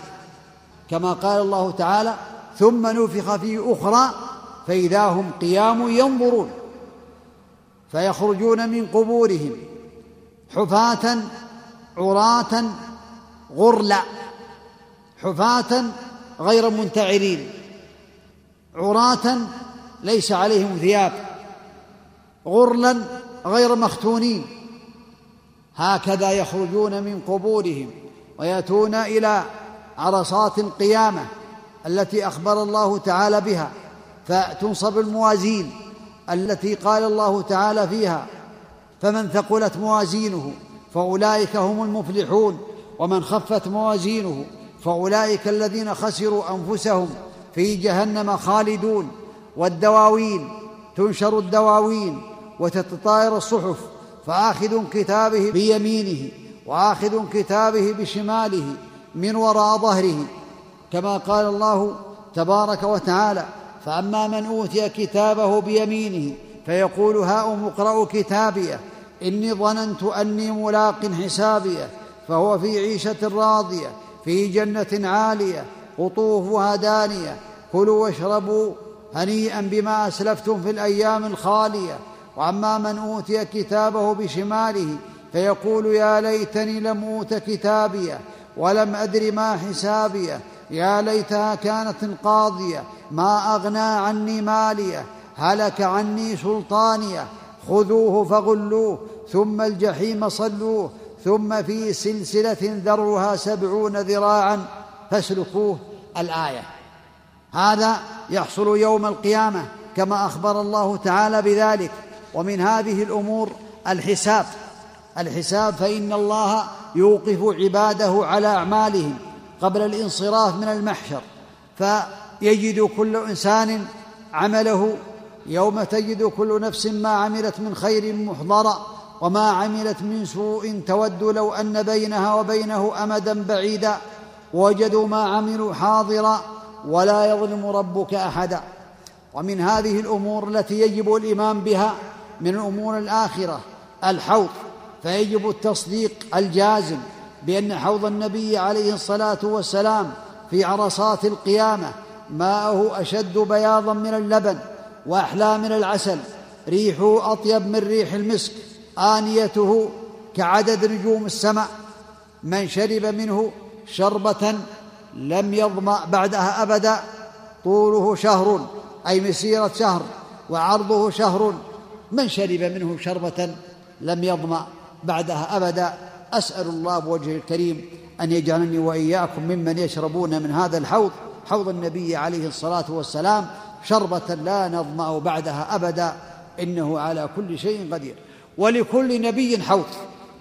S1: كما قال الله تعالى ثم نفخ فيه أخرى فإذا هم قيام ينظرون فيخرجون من قبورهم حفاة عراة غرلا حفاة غير منتعرين عراة ليس عليهم ثياب غرلا غير مختونين هكذا يخرجون من قبورهم ويأتون إلى عرصات القيامة التي أخبر الله تعالى بها فتنصب الموازين التي قال الله تعالى فيها فمن ثقلت موازينه فاولئك هم المفلحون ومن خفت موازينه فاولئك الذين خسروا انفسهم في جهنم خالدون والدواوين تنشر الدواوين وتتطاير الصحف فآخذ كتابه بيمينه وآخذ كتابه بشماله من وراء ظهره كما قال الله تبارك وتعالى فأما من أوتي كتابه بيمينه فيقول هاؤم اقرأوا كتابيه إني ظننت أني ملاق حسابيه فهو في عيشة راضية في جنة عالية قطوفها دانية. كلوا واشربوا هنيئا بما أسلفتم في الأيام الخالية. وأما من أوتي كتابه بشماله فيقول يا ليتني لم أوت كتابيه ولم أدر ما حسابيه يا ليتها كانت القاضيه ما أغنى عني ماليه هلك عني سلطانيه خذوه فغلوه ثم الجحيم صلوه ثم في سلسلة ذرها سبعون ذراعا فاسلكوه الآية. هذا يحصل يوم القيامة كما أخبر الله تعالى بذلك. ومن هذه الأمور الحساب الحساب فإن الله يوقف عباده على أعمالهم. قبل الانصراف من المحشر فيجد كل إنسان عمله يوم تجد كل نفس ما عملت من خير محضرا وما عملت من سوء تود لو أن بينها وبينه أمدا بعيدا. وجدوا ما عملوا حاضرا ولا يظلم ربك أحدا. ومن هذه الأمور التي يجب الايمان بها من امور الآخرة الحوض فيجب التصديق الجازم بأن حوض النبي عليه الصلاة والسلام في عرصات القيامة ماءه أشد بياضا من اللبن وأحلى من العسل ريحه أطيب من ريح المسك آنيته كعدد نجوم السماء. من شرب منه شربة لم يظمأ بعدها أبدا طوله شهر أي مسيرة شهر وعرضه شهر. من شرب منه شربة لم يظمأ بعدها أبدا أسأل الله بوجهه الكريم أن يجعلني وإياكم ممن يشربون من هذا الحوض حوض النبي عليه الصلاة والسلام شربة لا نظمأ بعدها أبدا إنه على كل شيء قدير. ولكل نبي حوض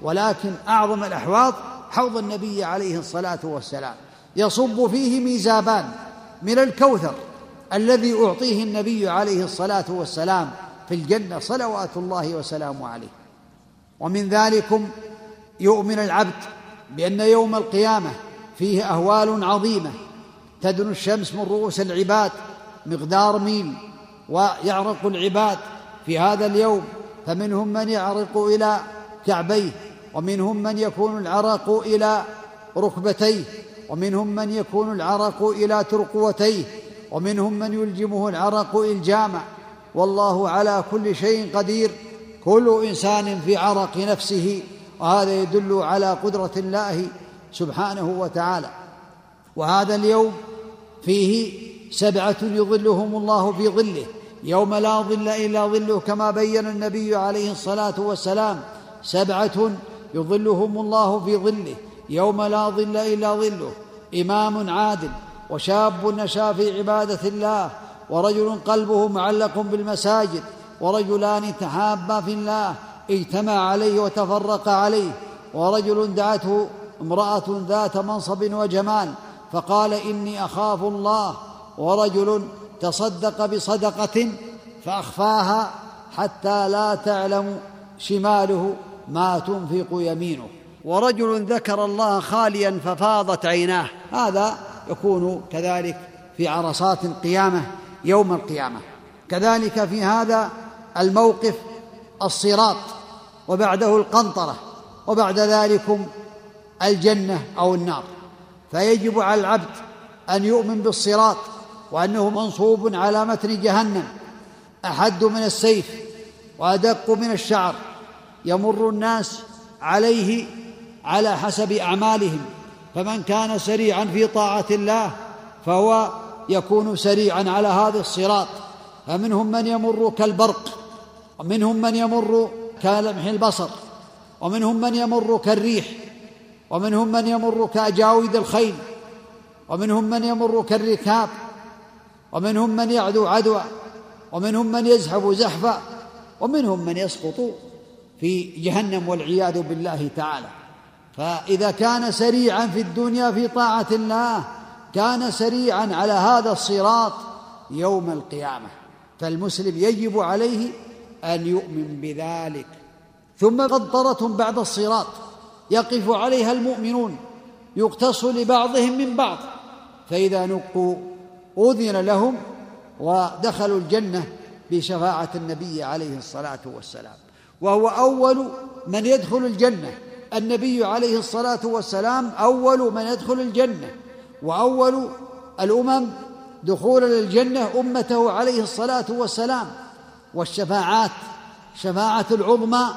S1: ولكن أعظم الأحواض حوض النبي عليه الصلاة والسلام. يصب فيه ميزابان من الكوثر الذي أعطيه النبي عليه الصلاة والسلام في الجنة صلوات الله وسلامه عليه. ومن ذلكم يؤمن العبد بأن يوم القيامة فيه أهوال عظيمة. تدنو الشمس من رؤوس العباد مقدار ميل ويعرق العباد في هذا اليوم. فمنهم من يعرق إلى كعبيه ومنهم من يكون العرق إلى ركبتيه ومنهم من يكون العرق إلى ترقوتيه ومنهم من يلجمه العرق إلجاما والله على كل شيء قدير. كل إنسان في عرق نفسه وهذا يدل على قدرة الله سبحانه وتعالى. وهذا اليوم فيه سبعة يظلهم الله في ظله يوم لا ظل إلا ظله كما بين النبي عليه الصلاة والسلام. سبعة يظلهم الله في ظله يوم لا ظل إلا ظله. إمام عادل وشاب نشأ في عبادة الله ورجل قلبه معلق بالمساجد ورجلان تحابا في الله. اجتمع عليه وتفرق عليه ورجل دعته امرأة ذات منصب وجمال فقال إني أخاف الله. ورجل تصدق بصدقة فأخفاها حتى لا تعلم شماله ما تنفق يمينه. ورجل ذكر الله خاليا ففاضت عيناه. هذا يكون كذلك في عرصات القيامة يوم القيامة. كذلك في هذا الموقف الصراط وبعده القنطرة وبعد ذلكم الجنة أو النار. فيجب على العبد أن يؤمن بالصراط وأنه منصوب على متن جهنم أحد من السيف وأدق من الشعر يمر الناس عليه على حسب أعمالهم. فمن كان سريعا في طاعة الله فهو يكون سريعا على هذا الصراط. فمنهم من يمر كالبرق ومنهم من يمر كلمح البصر ومنهم من يمر كالريح ومنهم من يمر كأجاويد الخيل ومنهم من يمر كالركاب ومنهم من يعدو عدوى ومنهم من يزحف زحفا ومنهم من يسقط في جهنم والعياذ بالله تعالى. فإذا كان سريعا في الدنيا في طاعة الله كان سريعا على هذا الصراط يوم القيامة. فالمسلم يجب عليه أن يؤمن بذلك. ثم قنطرة بعد الصراط يقف عليها المؤمنون يقتص لبعضهم من بعض. فإذا نقوا أذن لهم ودخلوا الجنة بشفاعة النبي عليه الصلاة والسلام. وهو أول من يدخل الجنة. النبي عليه الصلاة والسلام أول من يدخل الجنة. وأول الأمم دخولا للجنة أمته عليه الصلاة والسلام. والشفاعات شفاعة العظمى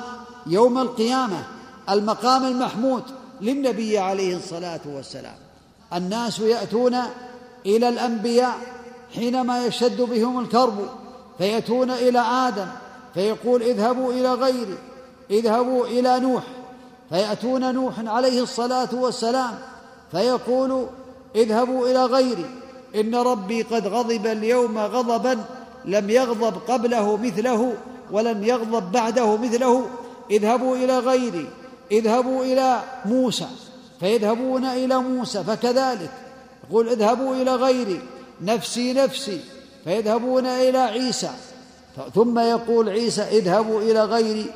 S1: يوم القيامة المقام المحمود للنبي عليه الصلاة والسلام. الناس يأتون إلى الأنبياء حينما يشد بهم الكرب فيأتون إلى آدم فيقول اذهبوا إلى غيري اذهبوا إلى نوح فيأتون نوح عليه الصلاة والسلام فيقول اذهبوا إلى غيري إن ربي قد غضب اليوم غضبا لم يغضب قبله مثله ولن يغضب بعده مثله اذهبوا إلى غيري اذهبوا إلى موسى فيذهبون إلى موسى فكذلك يقول اذهبوا إلى غيري نفسي نفسي فيذهبون إلى عيسى ثم يقول عيسى اذهبوا إلى غيري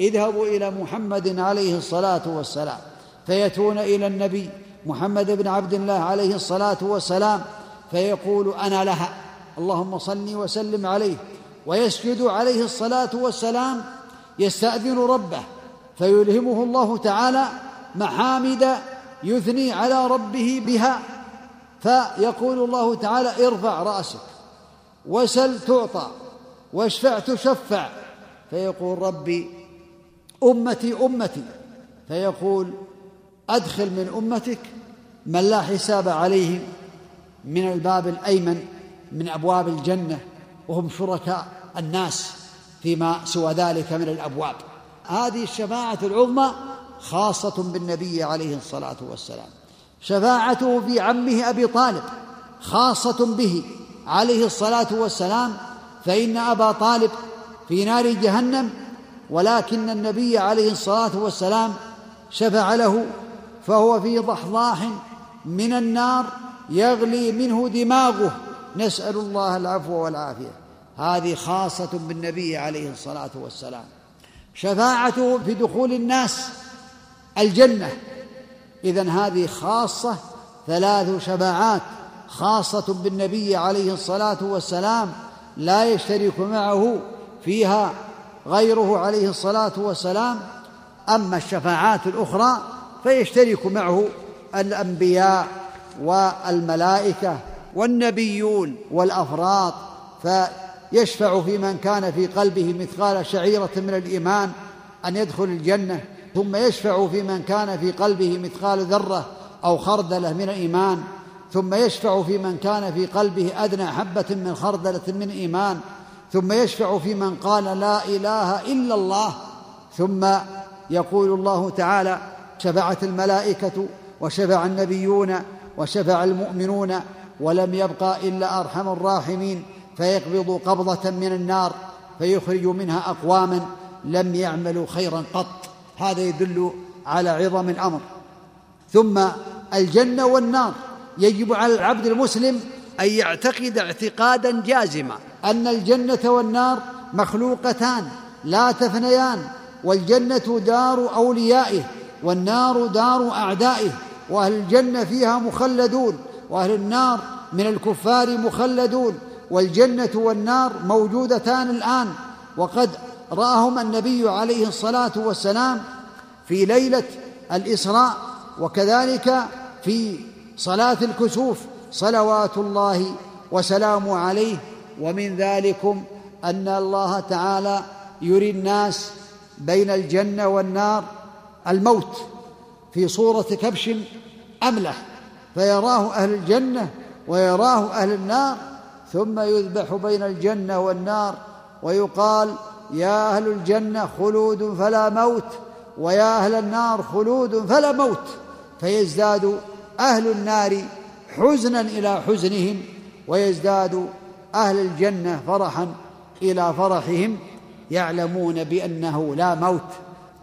S1: اذهبوا إلى محمد عليه الصلاة والسلام فيأتون إلى النبي محمد بن عبد الله عليه الصلاة والسلام فيقول أنا لها. اللهم صل وسلم عليه ويسجد عليه الصلاة والسلام يستأذن ربه فيلهمه الله تعالى محامد يثني على ربه بها فيقول الله تعالى ارفع رأسك وسل تعطى واشفع تشفع فيقول ربي أمتي أمتي فيقول أدخل من أمتك من لا حساب عليهم من الباب الأيمن من أبواب الجنة وهم شركاء الناس فيما سوى ذلك من الأبواب. هذه الشفاعة العظمى خاصة بالنبي عليه الصلاة والسلام. شفاعته في عمه أبي طالب خاصة به عليه الصلاة والسلام. فإن أبا طالب في نار جهنم ولكن النبي عليه الصلاة والسلام شفع له فهو في ضحضاح من النار يغلي منه دماغه. نسأل الله العفو والعافية. هذه خاصة بالنبي عليه الصلاة والسلام. شفاعته في دخول الناس الجنة. إذن هذه خاصة ثلاث شفاعات خاصة بالنبي عليه الصلاة والسلام لا يشترك معه فيها غيره عليه الصلاة والسلام. أما الشفاعات الأخرى فيشترك معه الأنبياء والملائكة والنبيون والأفراط فيشفع في من كان في قلبه مثقال شعيرة من الإيمان أن يدخل الجنة ثم يشفع في من كان في قلبه مثقال ذرة أو خردلة من الإيمان ثم يشفع في من كان في قلبه أدنى حبة من خردلة من إيمان ثم يشفع في من قال لا إله إلا الله ثم يقول الله تعالى شفعت الملائكة وشفع النبيون وشفع المؤمنون ولم يبقى إلا أرحم الراحمين فيقبض قبضة من النار فيخرج منها أقواما لم يعملوا خيرا قط. هذا يدل على عظم الأمر. ثم الجنة والنار. يجب على العبد المسلم أن يعتقد اعتقادا جازما أن الجنة والنار مخلوقتان لا تفنيان والجنة دار أوليائه والنار دار أعدائه وأهل الجنة فيها مخلدون. وأهل النار من الكفار مخلدون والجنة والنار موجودتان الآن. وقد رآهم النبي عليه الصلاة والسلام في ليلة الإسراء وكذلك في صلاة الكسوف صلوات الله وسلامه عليه. ومن ذلكم أن الله تعالى يري الناس بين الجنة والنار الموت في صورة كبش املح فيراه أهل الجنة ويراه أهل النار ثم يذبح بين الجنة والنار ويقال يا أهل الجنة خلود فلا موت ويا أهل النار خلود فلا موت. فيزداد أهل النار حزنا إلى حزنهم ويزداد أهل الجنة فرحا إلى فرحهم يعلمون بأنه لا موت.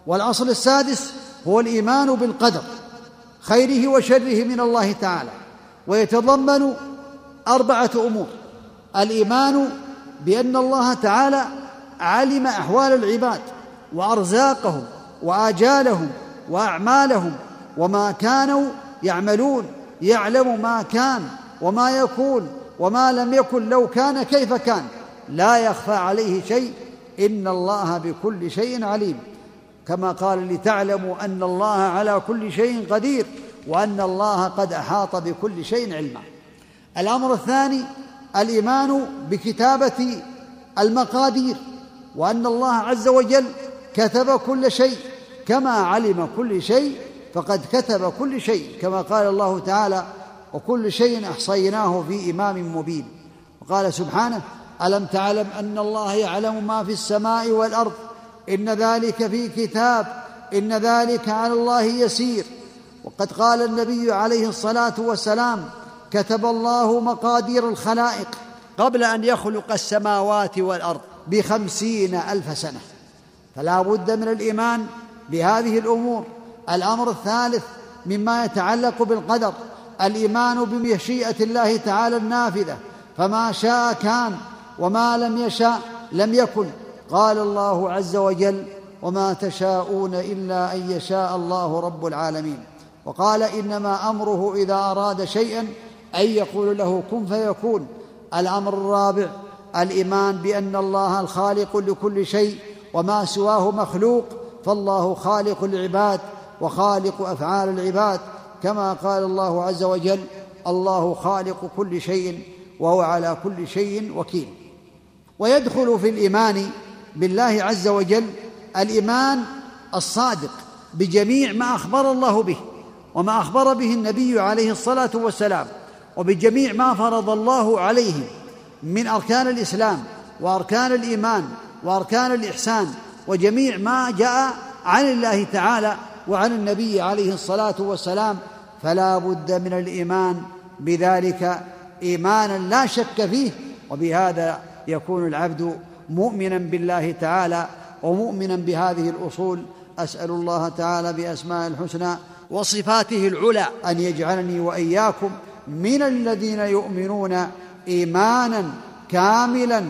S1: والأصل السادس هو الإيمان بالقدر. خيره وشره من الله تعالى. ويتضمن أربعة أمور. الإيمان بأن الله تعالى علم أحوال العباد وأرزاقهم وآجالهم وأعمالهم وما كانوا يعملون. يعلم ما كان وما يكون وما لم يكن لو كان كيف كان. لا يخفى عليه شيء. إن الله بكل شيء عليم. كما قال لتعلموا أن الله على كل شيء قدير وأن الله قد أحاط بكل شيء علما. الأمر الثاني الإيمان بكتابة المقادير وأن الله عز وجل كتب كل شيء. كما علم كل شيء فقد كتب كل شيء كما قال الله تعالى وكل شيء أحصيناه في إمام مبين وقال سبحانه ألم تعلم أن الله يعلم ما في السماء والأرض إن ذلك في كتاب إن ذلك على الله يسير. وقد قال النبي عليه الصلاة والسلام كتب الله مقادير الخلائق قبل أن يخلق السماوات والأرض بخمسين ألف سنة. فلا بد من الإيمان بهذه الأمور. الأمر الثالث مما يتعلق بالقدر الإيمان بمشيئة الله تعالى النافذة. فما شاء كان وما لم يشاء لم يكن. قال الله عز وجل وما تشاءون إلا أن يشاء الله رب العالمين وقال إنما أمره إذا أراد شيئا أن يقول له كن فيكون الأمر الرابع الإيمان بأن الله الخالق لكل شيء وما سواه مخلوق فالله خالق العباد وخالق أفعال العباد. كما قال الله عز وجل الله خالق كل شيء وهو على كل شيء وكيل ويدخل في الإيمان بالله عز وجل الإيمان الصادق بجميع ما أخبر الله به وما أخبر به النبي عليه الصلاة والسلام وبجميع ما فرض الله عليه من أركان الإسلام وأركان الإيمان وأركان الإحسان وجميع ما جاء عن الله تعالى وعن النبي عليه الصلاة والسلام فلا بد من الإيمان بذلك إيمانا لا شك فيه وبهذا يكون العبد مؤمنا بالله تعالى ومؤمنا بهذه الأصول أسأل الله تعالى باسماء الحسنى وصفاته العلى أن يجعلني وإياكم من الذين يؤمنون إيمانا كاملا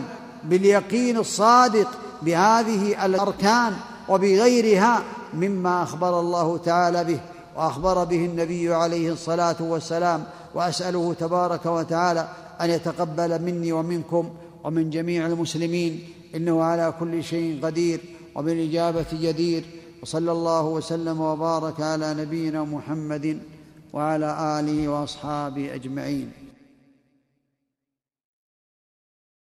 S1: باليقين الصادق بهذه الأركان وبغيرها مما أخبر الله تعالى به وأخبر به النبي عليه الصلاة والسلام وأسأله تبارك وتعالى أن يتقبل مني ومنكم ومن جميع المسلمين إنه على كل شيء قدير وبالإجابة جدير وصلى الله وسلم وبارك على نبينا محمد وعلى آله وأصحابه أجمعين